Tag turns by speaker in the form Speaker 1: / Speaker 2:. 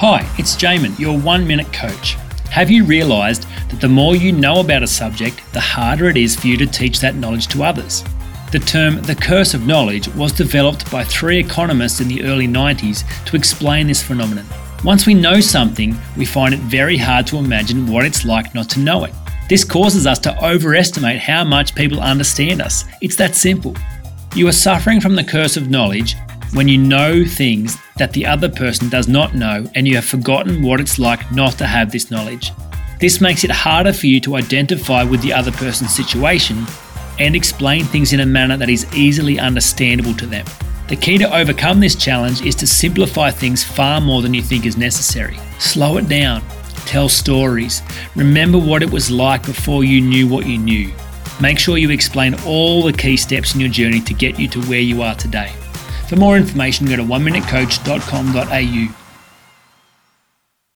Speaker 1: Hi, it's Jaemin, your one minute coach. Have you realised that the more you know about a subject, the harder it is for you to teach that knowledge to others? The term the curse of knowledge was developed by three economists in the early 90s to explain this phenomenon. Once we know something, we find it very hard to imagine what it's like not to know it. This causes us to overestimate how much people understand us. It's that simple. You are suffering from the curse of knowledge when you know things that the other person does not know and you have forgotten what it's like not to have this knowledge. This makes it harder for you to identify with the other person's situation and explain things in a manner that is easily understandable to them. The key to overcome this challenge is to simplify things far more than you think is necessary. Slow it down, tell stories, remember what it was like before you knew what you knew. Make sure you explain all the key steps in your journey to get you to where you are today. For more information, go to oneminutecoach.com.au